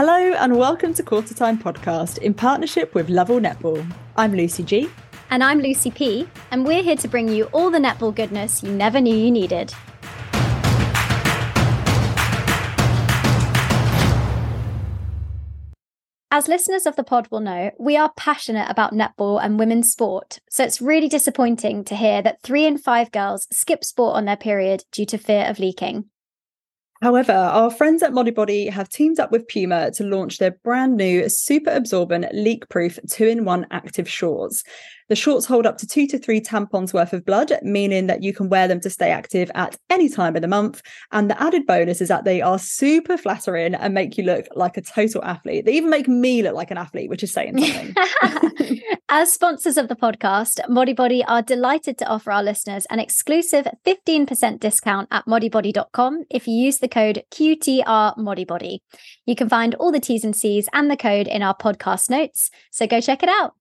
Hello and welcome to Quarter Time Podcast in partnership with Lovell Netball. I'm Lucy G. And I'm Lucy P. And we're here to bring you all the netball goodness you never knew you needed. As listeners of the pod will know, we are passionate about netball and women's sport, so it's really disappointing to hear that three in five girls skip sport on their period due to fear of leaking. However, our friends at Modibodi have teamed up with Puma to launch their brand new super absorbent leak proof two in one active shorts. The shorts hold up to two to three tampons worth of blood, meaning that you can wear them to stay active at any time of the month. And the added bonus is that they are super flattering and make you look like a total athlete. They even make me look like an athlete, which is saying something. As sponsors of the podcast, Modibodi are delighted to offer our listeners an exclusive 15% discount at modibodi.com if you use the code QTR You can find all the T's and C's and the code in our podcast notes, so go check it out.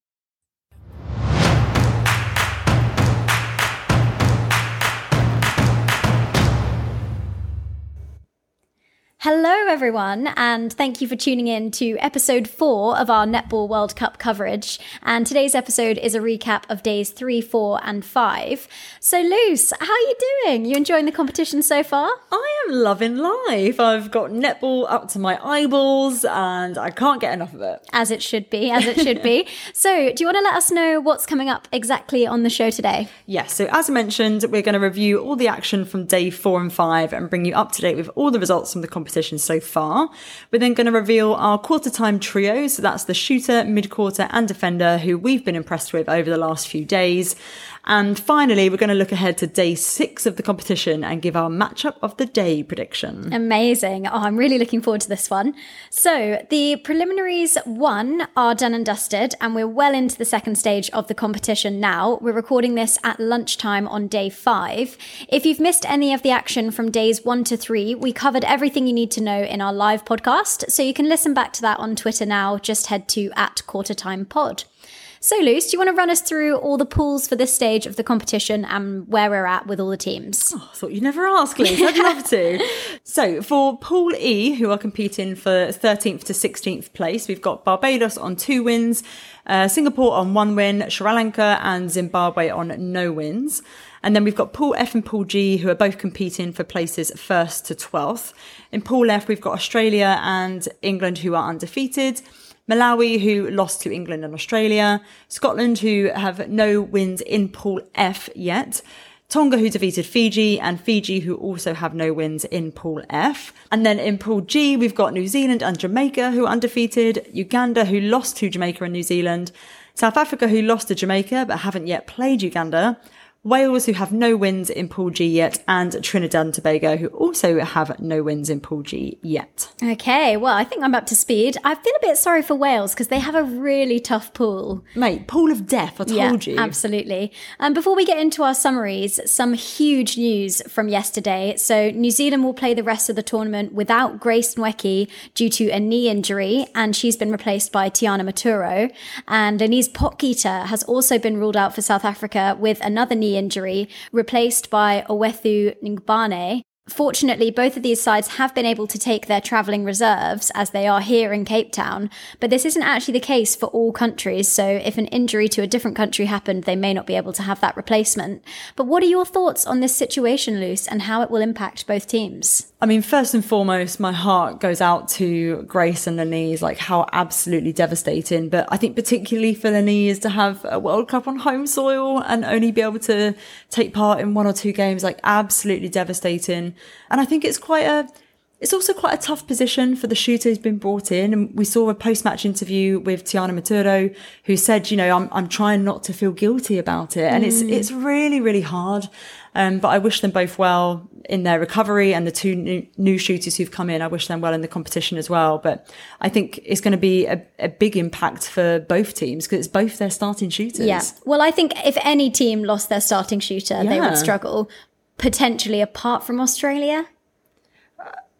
Hello, everyone, and thank you for tuning in to episode four of our Netball World Cup coverage. And today's episode is a recap of days three, four, and five. So, Luce, how are you doing? You enjoying the competition so far? I am loving life. I've got netball up to my eyeballs, and I can't get enough of it. As it should be, as it should be. So, do you want to let us know what's coming up exactly on the show today? Yes. So, as I mentioned, we're going to review all the action from day four and five and bring you up to date with all the results from the competition competition so far. We're then going to reveal our quarter time trio. So that's the shooter, midcourter, and defender who we've been impressed with over the last few days. And finally, we're going to look ahead to day six of the competition and give our matchup of the day prediction. Amazing. Oh, I'm really looking forward to this one. So, the preliminaries one are done and dusted, and we're well into the second stage of the competition now. We're recording this at lunchtime on day five. If you've missed any of the action from days one to three, we covered everything you need to know in our live podcast. So, you can listen back to that on Twitter now. Just head to at quarter time pod. So, Luce, do you want to run us through all the pools for this stage of the competition and where we're at with all the teams? Oh, I thought you'd never ask, Luce. I'd love to. So, for Pool E, who are competing for 13th to 16th place, we've got Barbados on two wins, uh, Singapore on one win, Sri Lanka and Zimbabwe on no wins. And then we've got Pool F and Pool G, who are both competing for places first to 12th. In Pool F, we've got Australia and England, who are undefeated. Malawi, who lost to England and Australia, Scotland, who have no wins in Pool F yet, Tonga, who defeated Fiji, and Fiji, who also have no wins in Pool F. And then in Pool G, we've got New Zealand and Jamaica, who are undefeated, Uganda, who lost to Jamaica and New Zealand, South Africa, who lost to Jamaica but haven't yet played Uganda, Wales, who have no wins in Pool G yet, and Trinidad and Tobago, who also have no wins in Pool G yet. Okay, well, I think I'm up to speed. I feel a bit sorry for Wales because they have a really tough pool. Mate, pool of death, I told yeah, you. Absolutely. And um, before we get into our summaries, some huge news from yesterday. So, New Zealand will play the rest of the tournament without Grace Nweke due to a knee injury, and she's been replaced by Tiana Metuarau. And Lenise Potgieter has also been ruled out for South Africa with another knee injury, replaced by Owethu Ngubane, Fortunately, both of these sides have been able to take their travelling reserves as they are here in Cape Town, but this isn't actually the case for all countries. So, if an injury to a different country happened, they may not be able to have that replacement. But what are your thoughts on this situation, Luce, and how it will impact both teams? I mean, first and foremost, my heart goes out to Grace and Lenise, like how absolutely devastating. But I think particularly for Lenise to have a World Cup on home soil and only be able to take part in one or two games, like absolutely devastating. And I think it's quite a, it's also quite a tough position for the shooter who's been brought in. And we saw a post match interview with Tiana Metuarau who said, you know, I'm, I'm trying not to feel guilty about it. And mm. it's, it's really, really hard. Um, but I wish them both well in their recovery and the two new, new, shooters who've come in. I wish them well in the competition as well. But I think it's going to be a, a big impact for both teams because it's both their starting shooters. Yeah. Well, I think if any team lost their starting shooter, yeah. they would struggle potentially apart from Australia?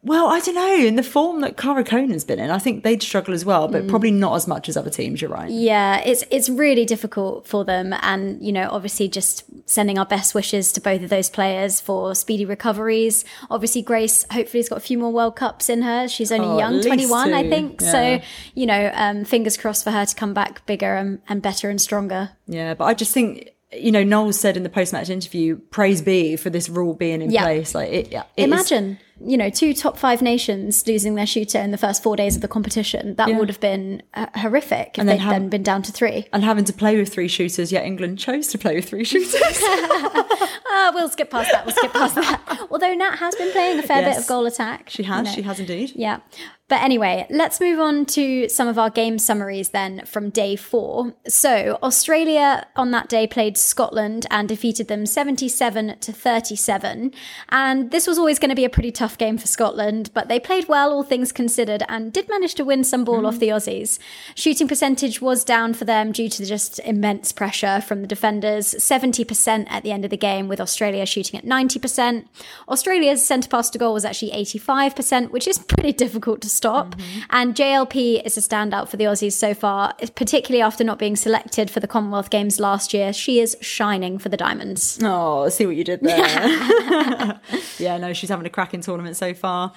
Well, I don't know. In the form that Cara Koenen's been in, I think they'd struggle as well, Mm. but probably not as much as other teams. You're right. Yeah, it's it's really difficult for them, and you know, obviously, just sending our best wishes to both of those players for speedy recoveries. Obviously, Grace hopefully has got a few more World Cups in her. She's only Oh, young, least twenty one, I think. Yeah. So you know, um, fingers crossed for her to come back bigger and, and better and stronger. Yeah, but I just think you know Noel said in the post match interview, "Praise be for this rule being in Yeah. place." Like it, yeah, it is- Imagine, you know, two top five nations losing their shooter in the first four days of the competition. That Yeah. would have been uh, horrific if And then they'd have- then been down to three. and having to play with three shooters, yet England chose to play with three shooters. Ah, we'll skip past that. We'll skip past that. Although Nat has been playing a fair bit of goal attack. she has, she has indeed. Yeah. But anyway, let's move on to some of our game summaries then from day four. So, Australia on that day played Scotland and defeated them 77 to 37. And this was always going to be a pretty tough game for Scotland, but they played well, all things considered, and did manage to win some ball off the hmm. Aussies. Shooting percentage was down for them due to just immense pressure from the defenders 70% at the end of the game, with Australia shooting at 90%. Australia's centre pass to goal was actually 85%, which is pretty difficult to stop. Mm-hmm. And JLP is a standout for the Aussies so far, particularly after not being selected for the Commonwealth Games last year. She is shining for the Diamonds. Oh, see what you did there. yeah, no, she's having a cracking tournament so far.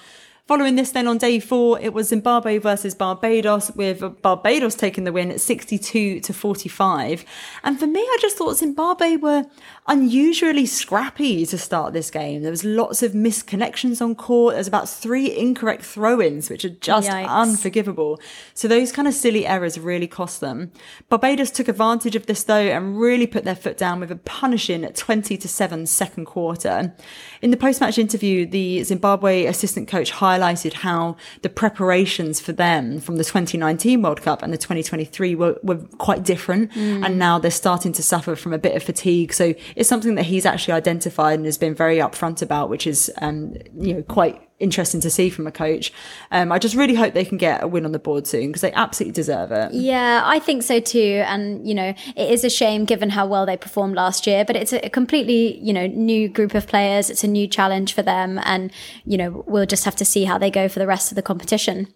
Following this, then on day four, it was Zimbabwe versus Barbados, with Barbados taking the win at 62 to 45. And for me, I just thought Zimbabwe were unusually scrappy to start this game. There was lots of missed connections on court. There's about three incorrect throw-ins, which are just Yikes. unforgivable. So those kind of silly errors really cost them. Barbados took advantage of this though and really put their foot down with a punishing 20 to 7 second quarter. In the post-match interview, the Zimbabwe assistant coach highlighted how the preparations for them from the 2019 World Cup and the 2023 were, were quite different. And now they're starting to suffer from a bit of fatigue. So it's something that he's actually identified and has been very upfront about, which is, um, you know, quite interesting to see from a coach. Um, I just really hope they can get a win on the board soon because they absolutely deserve it. Yeah, I think so too. And, you know, it is a shame given how well they performed last year, but it's a completely, you know, new group of players. It's a new challenge for them. And, you know, we'll just have to see how they go for the rest of the competition.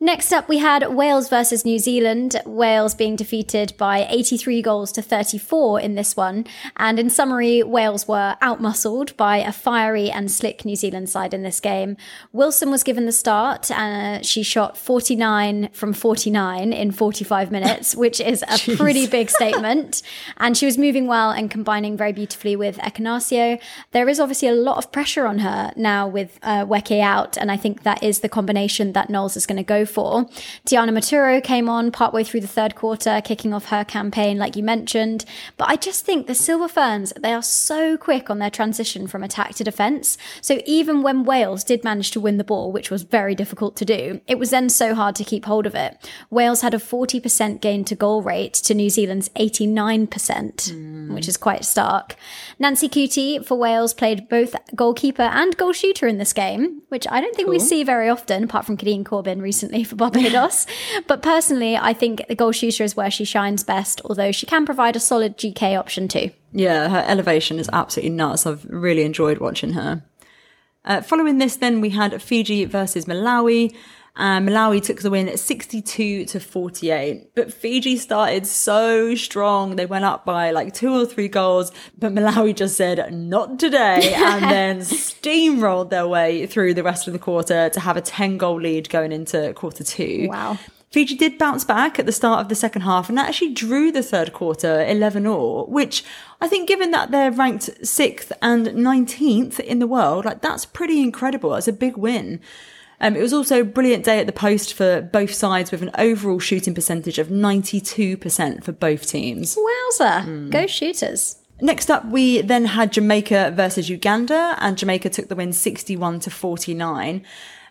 Next up, we had Wales versus New Zealand. Wales being defeated by 83 goals to 34 in this one. And in summary, Wales were outmuscled by a fiery and slick New Zealand side in this game. Wilson was given the start. Uh, she shot 49 from 49 in 45 minutes, which is a pretty big statement. And she was moving well and combining very beautifully with Ekenasio. There is obviously a lot of pressure on her now with uh, Nweke out. And I think that is the combination that Knowles is going to go for. Tiana Metuarau came on partway through the third quarter, kicking off her campaign, like you mentioned. But I just think the Silver Ferns, they are so quick on their transition from attack to defence. So even when Wales did manage to win the ball, which was very difficult to do, it was then so hard to keep hold of it. Wales had a 40% gain to goal rate to New Zealand's 89%, mm. which is quite stark. Nansi Kuti for Wales played both goalkeeper and goal shooter in this game, which I don't think we see very often, apart from Kadeen Corbin recently for Barbados. but personally, I think the goal shooter is where she shines best, although she can provide a solid GK option too. Yeah, her elevation is absolutely nuts. I've really enjoyed watching her. Uh, following this, then we had Fiji versus Malawi. And Malawi took the win at 62 to 48. But Fiji started so strong. They went up by like two or three goals, but Malawi just said, not today, and then steamrolled their way through the rest of the quarter to have a 10 goal lead going into quarter two. Wow. Fiji did bounce back at the start of the second half and actually drew the third quarter 11 all, which I think given that they're ranked 6th and 19th in the world, like that's pretty incredible. That's a big win. Um, it was also a brilliant day at the post for both sides with an overall shooting percentage of 92% for both teams. Wowza. Go shooters. Next up, we then had Jamaica versus Uganda, and Jamaica took the win 61 to 49.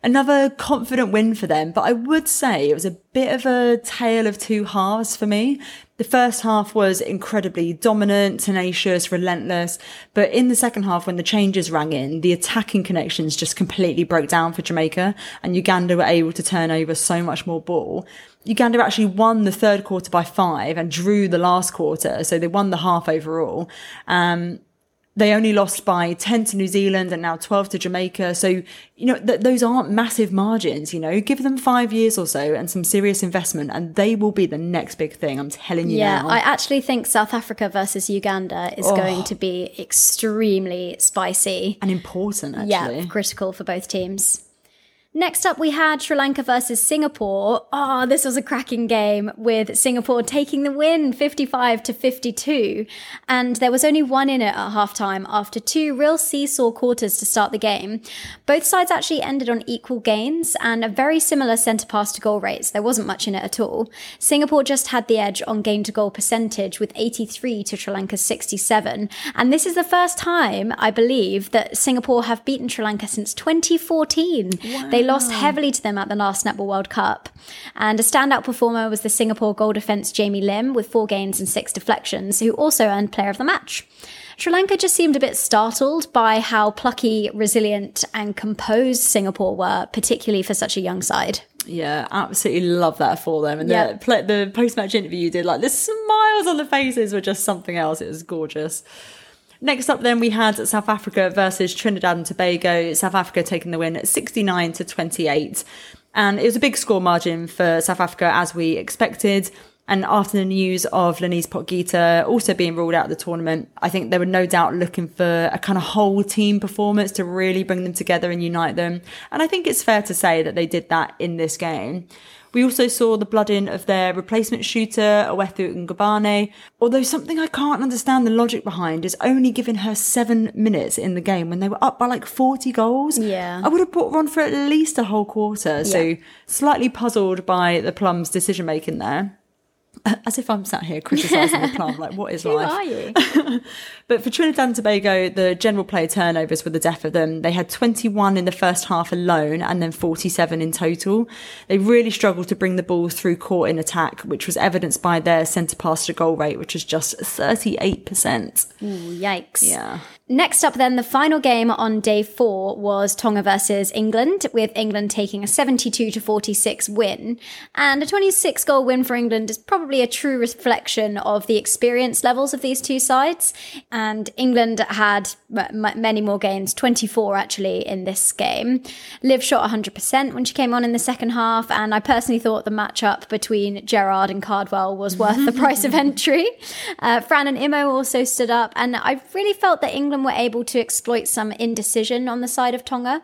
Another confident win for them, but I would say it was a bit of a tale of two halves for me. The first half was incredibly dominant, tenacious, relentless, but in the second half, when the changes rang in, the attacking connections just completely broke down for Jamaica, and Uganda were able to turn over so much more ball. Uganda actually won the third quarter by five and drew the last quarter, so they won the half overall. Um, They only lost by 10 to New Zealand and now 12 to Jamaica. So, you know, th- those aren't massive margins, you know, give them five years or so and some serious investment and they will be the next big thing. I'm telling you Yeah, now. I actually think South Africa versus Uganda is oh. going to be extremely spicy. and important, actually. Yeah, critical for both teams. Next up, we had Sri Lanka versus Singapore. Oh, this was a cracking game with Singapore taking the win 55 to 52. And there was only one in it at halftime after two real seesaw quarters to start the game. Both sides actually ended on equal gains and a very similar centre pass to goal rates. There wasn't much in it at all. Singapore just had the edge on game to goal percentage with 83 to Sri Lanka's 67. And this is the first time, I believe, that Singapore have beaten Sri Lanka since 2014. They lost ah. heavily to them at the last Netball World Cup. And a standout performer was the Singapore goal defence Jamie Lim with four gains and six deflections, who also earned player of the match. Sri Lanka just seemed a bit startled by how plucky, resilient, and composed Singapore were, particularly for such a young side. Yeah, absolutely love that for them. And Yeah. the, the post match interview you did, like the smiles on the faces were just something else. It was gorgeous. Next up, then we had South Africa versus Trinidad and Tobago. South Africa taking the win at 69 to 28. And it was a big score margin for South Africa as we expected. And after the news of Lenise Potgieter also being ruled out of the tournament, I think they were no doubt looking for a kind of whole team performance to really bring them together and unite them. And I think it's fair to say that they did that in this game. We also saw the blooding of their replacement shooter, Owethu Ngubane, although something I can't understand the logic behind is only giving her seven minutes in the game when they were up by like 40 goals. Yeah. I would have brought her on for at least a whole quarter. So Yeah. slightly puzzled by the Plum's decision making there. As if I'm sat here criticising the Plum, like what is Who life? are you? But for Trinidad and Tobago, the general player turnovers were the death of them. They had 21 in the first half alone and then 47 in total. They really struggled to bring the ball through court in attack, which was evidenced by their centre pass to goal rate, which was just 38%. Ooh, yikes. Yeah. Next up, then, the final game on day four was Tonga versus England, with England taking a 72 to 46 win. And a 26 goal win for England is probably a true reflection of the experience levels of these two sides. And England had m- m- many more gains, 24 actually, in this game. Liv shot 100% when she came on in the second half. And I personally thought the matchup between Gerard and Cardwell was worth the price of entry. Uh, Fran and Imo also stood up. And I really felt that England were able to exploit some indecision on the side of Tonga.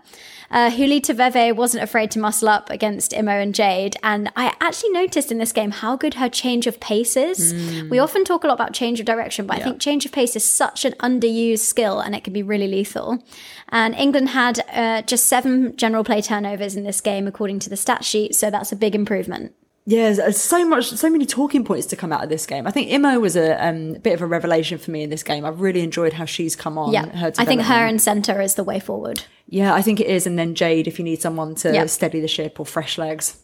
Uh, Hulita Veve wasn't afraid to muscle up against Imo and Jade. And I actually noticed in this game how good her change of pace is. We often talk a lot about change of direction, but I think change of pace is such an underused skill and it can be really lethal. And England had uh, just seven general play turnovers in this game, according to the stat sheet. So that's a big improvement. Yeah, there's so much, so many talking points to come out of this game. I think Imo was a um, bit of a revelation for me in this game. I've really enjoyed how she's come on. Yeah, I think her and centre is the way forward. Yeah, I think it is. And then Jade, if you need someone to Yeah. steady the ship or fresh legs.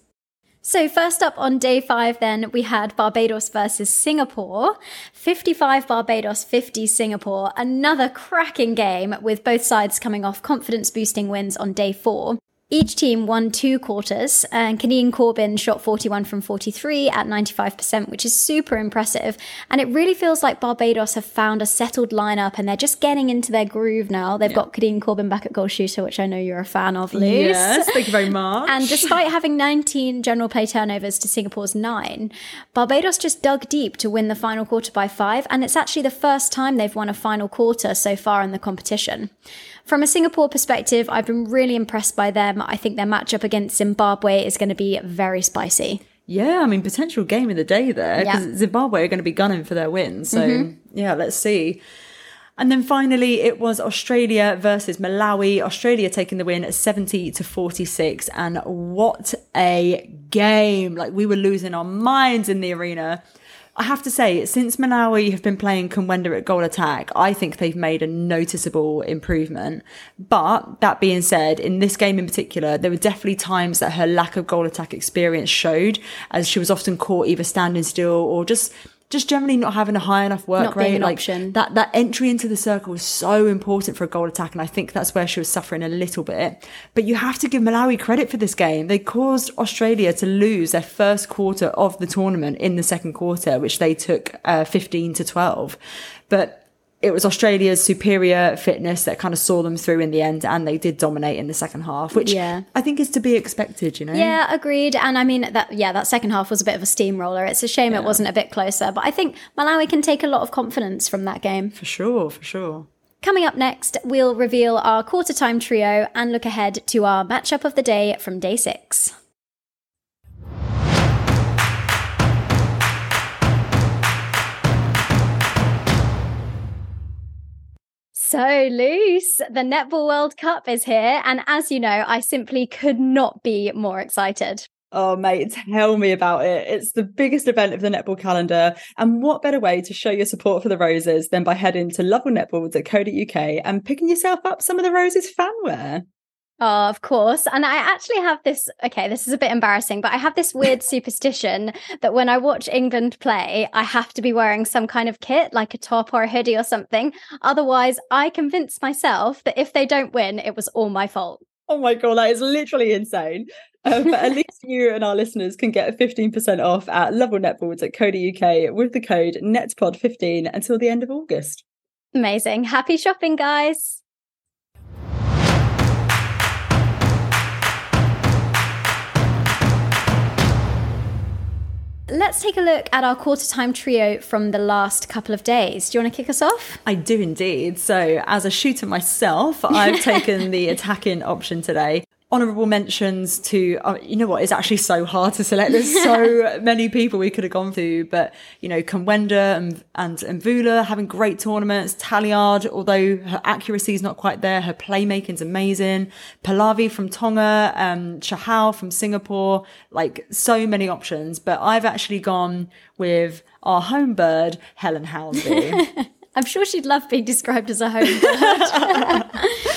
So, first up on day five, then we had Barbados versus Singapore. 55 Barbados, 50 Singapore. Another cracking game with both sides coming off confidence boosting wins on day four. Each team won two quarters, and Kadeen Corbin shot 41 from 43 at 95%, which is super impressive. And it really feels like Barbados have found a settled lineup and they're just getting into their groove now. They've got Kadeen Corbin back at goal shooter, which I know you're a fan of, Luce. Yes, thank you very much. And despite having 19 general play turnovers to Singapore's nine, Barbados just dug deep to win the final quarter by five, and it's actually the first time they've won a final quarter so far in the competition. From a Singapore perspective, I've been really impressed by them. I think their matchup against Zimbabwe is going to be very spicy. Yeah, I mean, potential game of the day there because Yeah. Mm-hmm. Zimbabwe are going to be gunning for their win. So, yeah, let's see. And then finally, it was Australia versus Malawi. Australia taking the win at 70 to 46. And what a game! Like, we were losing our minds in the arena. I have to say, since Malawi have been playing Kumwenda at goal attack, I think they've made a noticeable improvement. But that being said, in this game in particular, there were definitely times that her lack of goal attack experience showed, as she was often caught either standing still or just just generally not having a high enough work Not rate. like option. that that entry into the circle was so important for a goal attack, and I think that's where she was suffering a little bit. But you have to give Malawi credit for this game. They caused Australia to lose their first quarter of the tournament in the second quarter, which they took uh, fifteen to twelve. But it was Australia's superior fitness that kind of saw them through in the end, and they did dominate in the second half, which Yeah. I think is to be expected. You know, Yeah, agreed. And I mean that yeah, that second half was a bit of a steamroller. It's a shame it wasn't a bit closer, but I think Malawi can take a lot of confidence from that game. for sure, for sure. Coming up next, we'll reveal our quarter time trio and look ahead to our matchup of the day from day six. So Luce, the Netball World Cup is here, and as you know, I simply could not be more excited. Oh, mate, tell me about it. It's the biggest event of the netball calendar. And what better way to show your support for the Roses than by heading to lovellnetball.co.uk and picking yourself up some of the Roses fanwear? Oh, of course. And I actually have this. Okay, this is a bit embarrassing, but I have this weird superstition that when I watch England play, I have to be wearing some kind of kit, like a top or a hoodie or something. Otherwise, I convince myself that if they don't win, it was all my fault. Oh my God, that is literally insane. Um, but at least you and our listeners can get 15% off at Lovell Netboards at Coda UK with the code NETPOD15 until the end of August. Amazing. Happy shopping, guys. Let's take a look at our quarter time trio from the last couple of days. Do you want to kick us off? I do indeed. So, as a shooter myself, I've taken the attacking option today. Honourable mentions to, uh, you know what, it's actually so hard to select. There's so many people we could have gone through, but, you know, Kumwenda and, and, and Vula having great tournaments. Taliard, although her accuracy is not quite there, her playmaking's amazing. Pallavi from Tonga, um, Chahal from Singapore, like so many options. But I've actually gone with our home bird, Helen Housby. I'm sure she'd love being described as a home bird.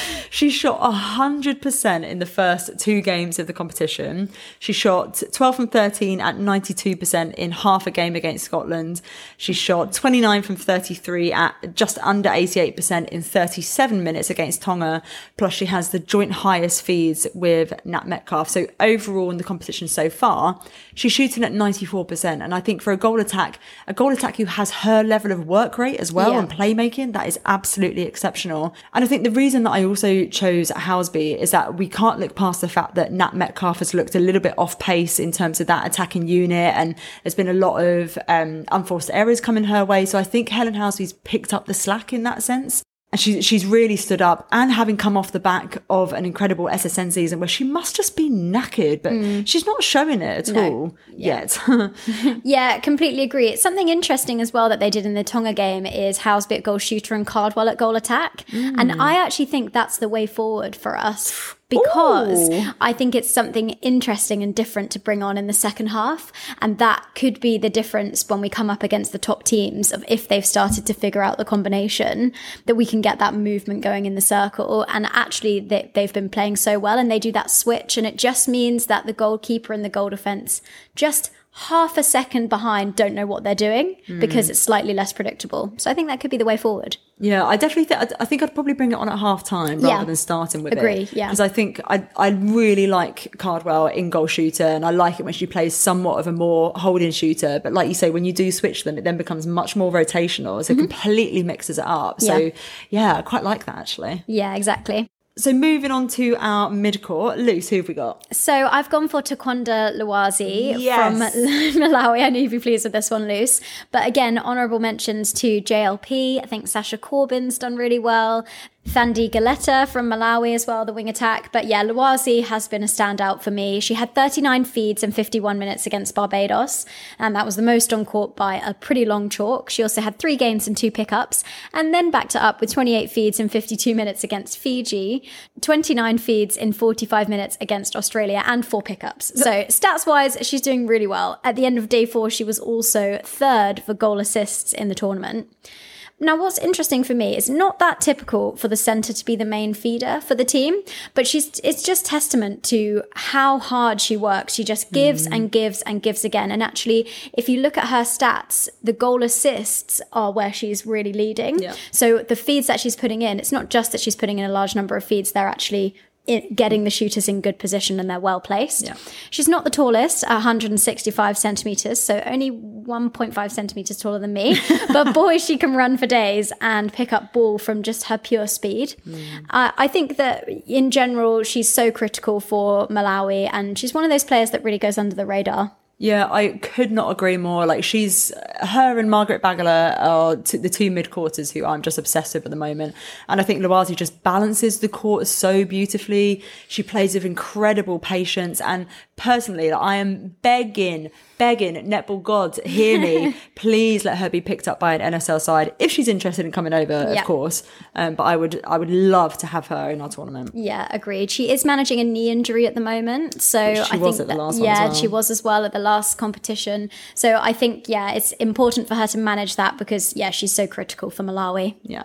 She shot 100% in the first two games of the competition. She shot 12 from 13 at 92% in half a game against Scotland. She shot 29 from 33 at just under 88% in 37 minutes against Tonga. Plus, she has the joint highest feeds with Nat Metcalf. So, overall in the competition so far, she's shooting at 94%. And I think for a goal attack, a goal attack who has her level of work rate as well Yeah. and playmaking, that is absolutely exceptional. And I think the reason that I also chose Housby is that we can't look past the fact that Nat Metcalf has looked a little bit off pace in terms of that attacking unit, and there's been a lot of um, unforced errors coming her way. So I think Helen Housby's picked up the slack in that sense. And she's she's really stood up and having come off the back of an incredible SSN season where she must just be knackered, but mm. she's not showing it at all yet. Yeah, completely agree. It's something interesting as well that they did in the Tonga game is Housby bit goal shooter and Cardwell at goal attack. And mm. I actually think that's the way forward for us because Ooh. I think it's something interesting and different to bring on in the second half. And that could be the difference when we come up against the top teams of if they've started to figure out the combination that we can get that movement going in the circle. And actually they, they've been playing so well and they do that switch and it just means that the goalkeeper and the goal defense just half a second behind don't know what they're doing because it's slightly less predictable. So I think that could be the way forward. Yeah, I definitely think I think I'd probably bring it on at half time rather Yeah. than starting with Agree, it. yeah. because I think I I really like Cardwell in goal shooter, and I like it when she plays somewhat of a more holding shooter. But like you say, when you do switch them, it then becomes much more rotational, so it completely mixes it up. So Mm-hmm. Yeah. yeah, I quite like that actually. Yeah, exactly. So moving on to our mid court, Luce, who have we got? So I've gone for Takondwa Lwazi Yes. from Malawi. I know you'd be pleased with this one, Luce. But again, honourable mentions to JLP. I think Sasha Corbin's done really well. Thandi Galetta from Malawi as well, the wing attack. But yeah, Lwazi has been a standout for me. She had 39 feeds in 51 minutes against Barbados, and that was the most on court by a pretty long chalk. She also had three games and two pickups, and then backed it up with 28 feeds in 52 minutes against Fiji, 29 feeds in 45 minutes against Australia, and four pickups. So stats wise, she's doing really well. At the end of day four, she was also third for goal assists in the tournament. Now, what's interesting for me is not that typical for the centre to be the main feeder for the team, but she's it's just testament to how hard she works. She just gives mm. and gives and gives again. And actually, if you look at her stats, the goal assists are where she's really leading. Yeah. So the feeds that she's putting in, it's not just that she's putting in a large number of feeds, they're actually getting the shooters in good position and they're well placed. Yeah. She's not the tallest, 165 centimeters, so only 1.5 centimeters taller than me. but boy, she can run for days and pick up ball from just her pure speed. Uh, I think that in general, she's so critical for Malawi, and she's one of those players that really goes under the radar. Yeah, I could not agree more. Like she's her and Margaret Bagala are t- the two midcourters who I'm just obsessed with at the moment, and I think Lwazi just balances the court so beautifully. She plays with incredible patience, and personally, I am begging, begging netball gods, hear me, please let her be picked up by an NSL side if she's interested in coming over, Yeah. of course. Um, but I would, I would love to have her in our tournament. Yeah, agreed. She is managing a knee injury at the moment, so She I was think at the that- last one as yeah, well. she was as well at the last competition. So I think yeah, it's important for her to manage that because yeah, she's so critical for Malawi. Yeah.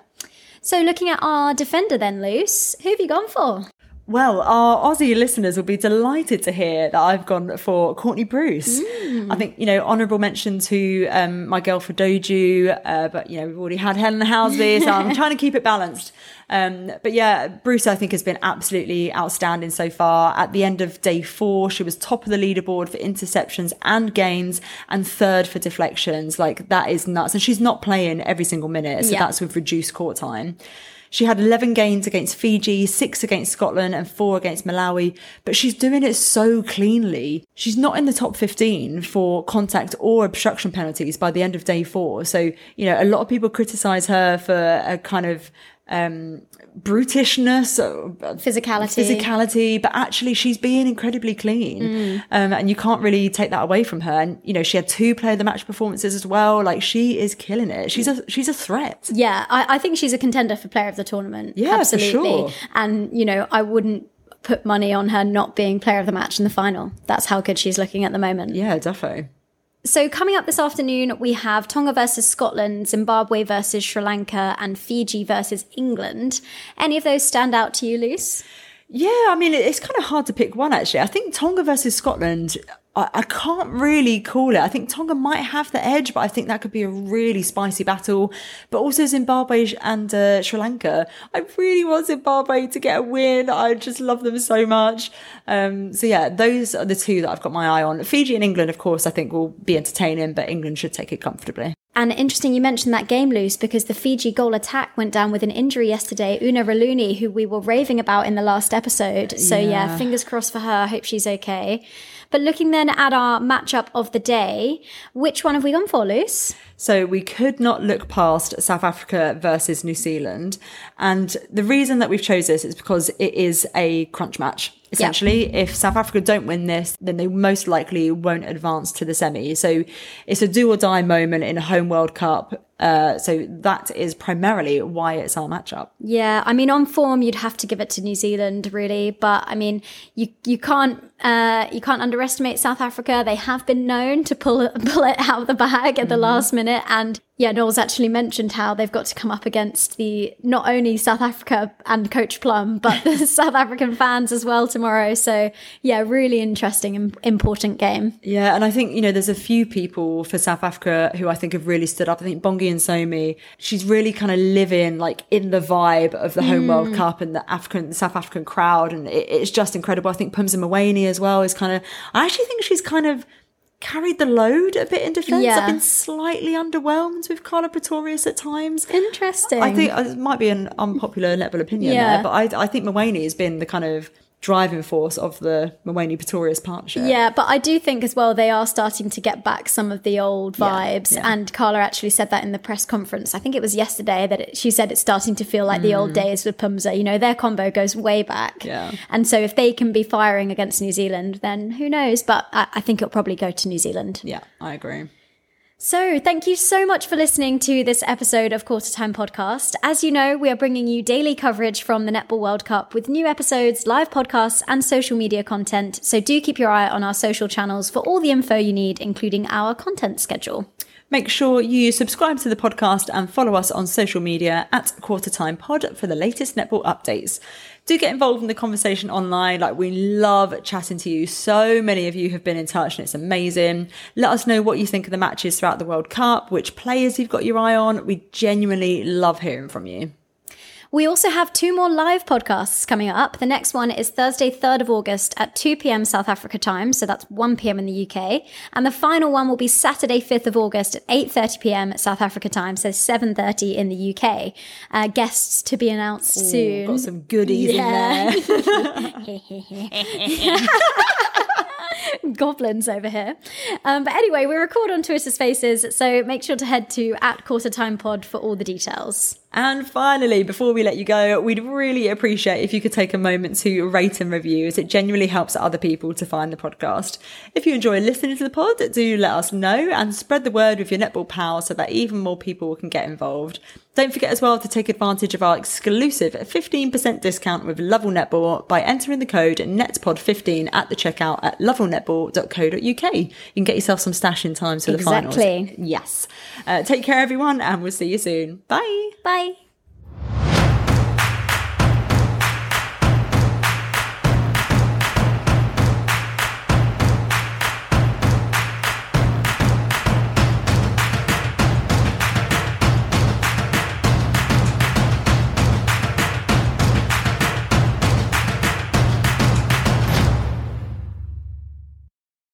So looking at our defender then, Luce, who have you gone for? Well, our Aussie listeners will be delighted to hear that I've gone for Courtney Bruce. I think, you know, honourable mention to um, my girl Fadoju, uh, but, you know, we've already had Helen Housby, so I'm trying to keep it balanced. Um, but yeah, Bruce, I think, has been absolutely outstanding so far. At the end of day four, she was top of the leaderboard for interceptions and gains and third for deflections. Like, that is nuts. And she's not playing every single minute, so Yeah. that's with reduced court time. She had 11 gains against Fiji, six against Scotland, and four against Malawi, but she's doing it so cleanly. She's not in the top 15 for contact or obstruction penalties by the end of day four. So, you know, a lot of people criticize her for a kind of, um, brutishness, uh, Physicality. physicality, but actually she's being incredibly clean. Um, and you can't really take that away from her. And, you know, she had two player of the match performances as well. Like she is killing it. She's a, she's a threat. Yeah, I, I think she's a contender for player of the tournament. Yeah, for absolutely. sure. And you know, I wouldn't put money on her not being player of the match in the final. That's how good she's looking at the moment. Yeah, defo. So, coming up this afternoon, we have Tonga versus Scotland, Zimbabwe versus Sri Lanka, and Fiji versus England. Any of those stand out to you, Luce? Yeah, I mean, it's kind of hard to pick one actually. I think Tonga versus Scotland, I, I can't really call it. I think Tonga might have the edge, but I think that could be a really spicy battle. But also Zimbabwe and uh, Sri Lanka. I really want Zimbabwe to get a win. I just love them so much. Um, so yeah, those are the two that I've got my eye on. Fiji and England, of course, I think will be entertaining, but England should take it comfortably. And interesting, you mentioned that game, Luce, because the Fiji goal attack went down with an injury yesterday. Una Raluni, who we were raving about in the last episode. So, yeah, Yeah. fingers crossed for her. I hope she's okay. But looking then at our matchup of the day, which one have we gone for, Luce? So we could not look past South Africa versus New Zealand. And the reason that we've chose this is because it is a crunch match. Essentially, if South Africa don't win this, then they most likely won't advance to the semi. So it's a do or die moment in a home World Cup. Uh, so that is primarily why it's our matchup. Yeah, I mean, on form, you'd have to give it to New Zealand, really. But I mean, you you can't uh, you can't underestimate South Africa. They have been known to pull pull it out of the bag at the last minute, and yeah, Noel's actually mentioned how they've got to come up against the not only South Africa and Coach Plum, but the South African fans as well tomorrow. So yeah, really interesting and important game. Yeah, and I think, you know, there's a few people for South Africa who I think have really stood up. I think Bongiwe Msomi, she's really kind of living like in the vibe of the home World hmm. Cup and the African, the South African crowd. And it, it's just incredible. I think Pumza Maweni as well is kind of, I actually think she's kind of carried the load a bit in defence. Yeah. I've been slightly underwhelmed with Carla Pretorius at times. Interesting. I think uh, it might be an unpopular level opinion Yeah. there, but I, I think Maweni has been the kind of driving force of the Maweni Pretorius partnership. Yeah, but I do think as well they are starting to get back some of the old vibes. yeah. And Carla actually said that in the press conference. I think it was yesterday that it, she said it's starting to feel like the old days with Pumza. You know, their combo goes way back. Mm. Yeah. And so if they can be firing against New Zealand, then who knows? But I, I think it'll probably go to New Zealand. Yeah, I agree. So, thank you so much for listening to this episode of Quarter Time Podcast. As you know, we are bringing you daily coverage from the Netball World Cup with new episodes, live podcasts, and social media content. So, do keep your eye on our social channels for all the info you need, including our content schedule. Make sure you subscribe to the podcast and follow us on social media at Quarter Time Pod for the latest netball updates. Do get involved in the conversation online. Like we love chatting to you. So many of you have been in touch and it's amazing. Let us know what you think of the matches throughout the World Cup, which players you've got your eye on. We genuinely love hearing from you. We also have two more live podcasts coming up. The next one is Thursday, 3rd of August at 2 p.m. South Africa time, so that's 1 p.m. in the UK. And the final one will be Saturday, 5th of August at 8:30 p.m. South Africa time, so 7:30 in the UK. Uh, guests to be announced soon. Got some goodies Yeah. in there. goblins over here. Um, but anyway, we record on Twitter Spaces, so make sure to head to at Quarter Time Pod for all the details. And finally, before we let you go, we'd really appreciate if you could take a moment to rate and review, as it genuinely helps other people to find the podcast. If you enjoy listening to the pod, do let us know and spread the word with your netball pals so that even more people can get involved. Don't forget as well to take advantage of our exclusive 15% discount with Lovell Netball by entering the code NETPOD15 at the checkout at lovellnetball.co.uk. You can get yourself some stash in time for the finals. Exactly. Yes. Uh, take care, everyone, and we'll see you soon. Bye. Bye.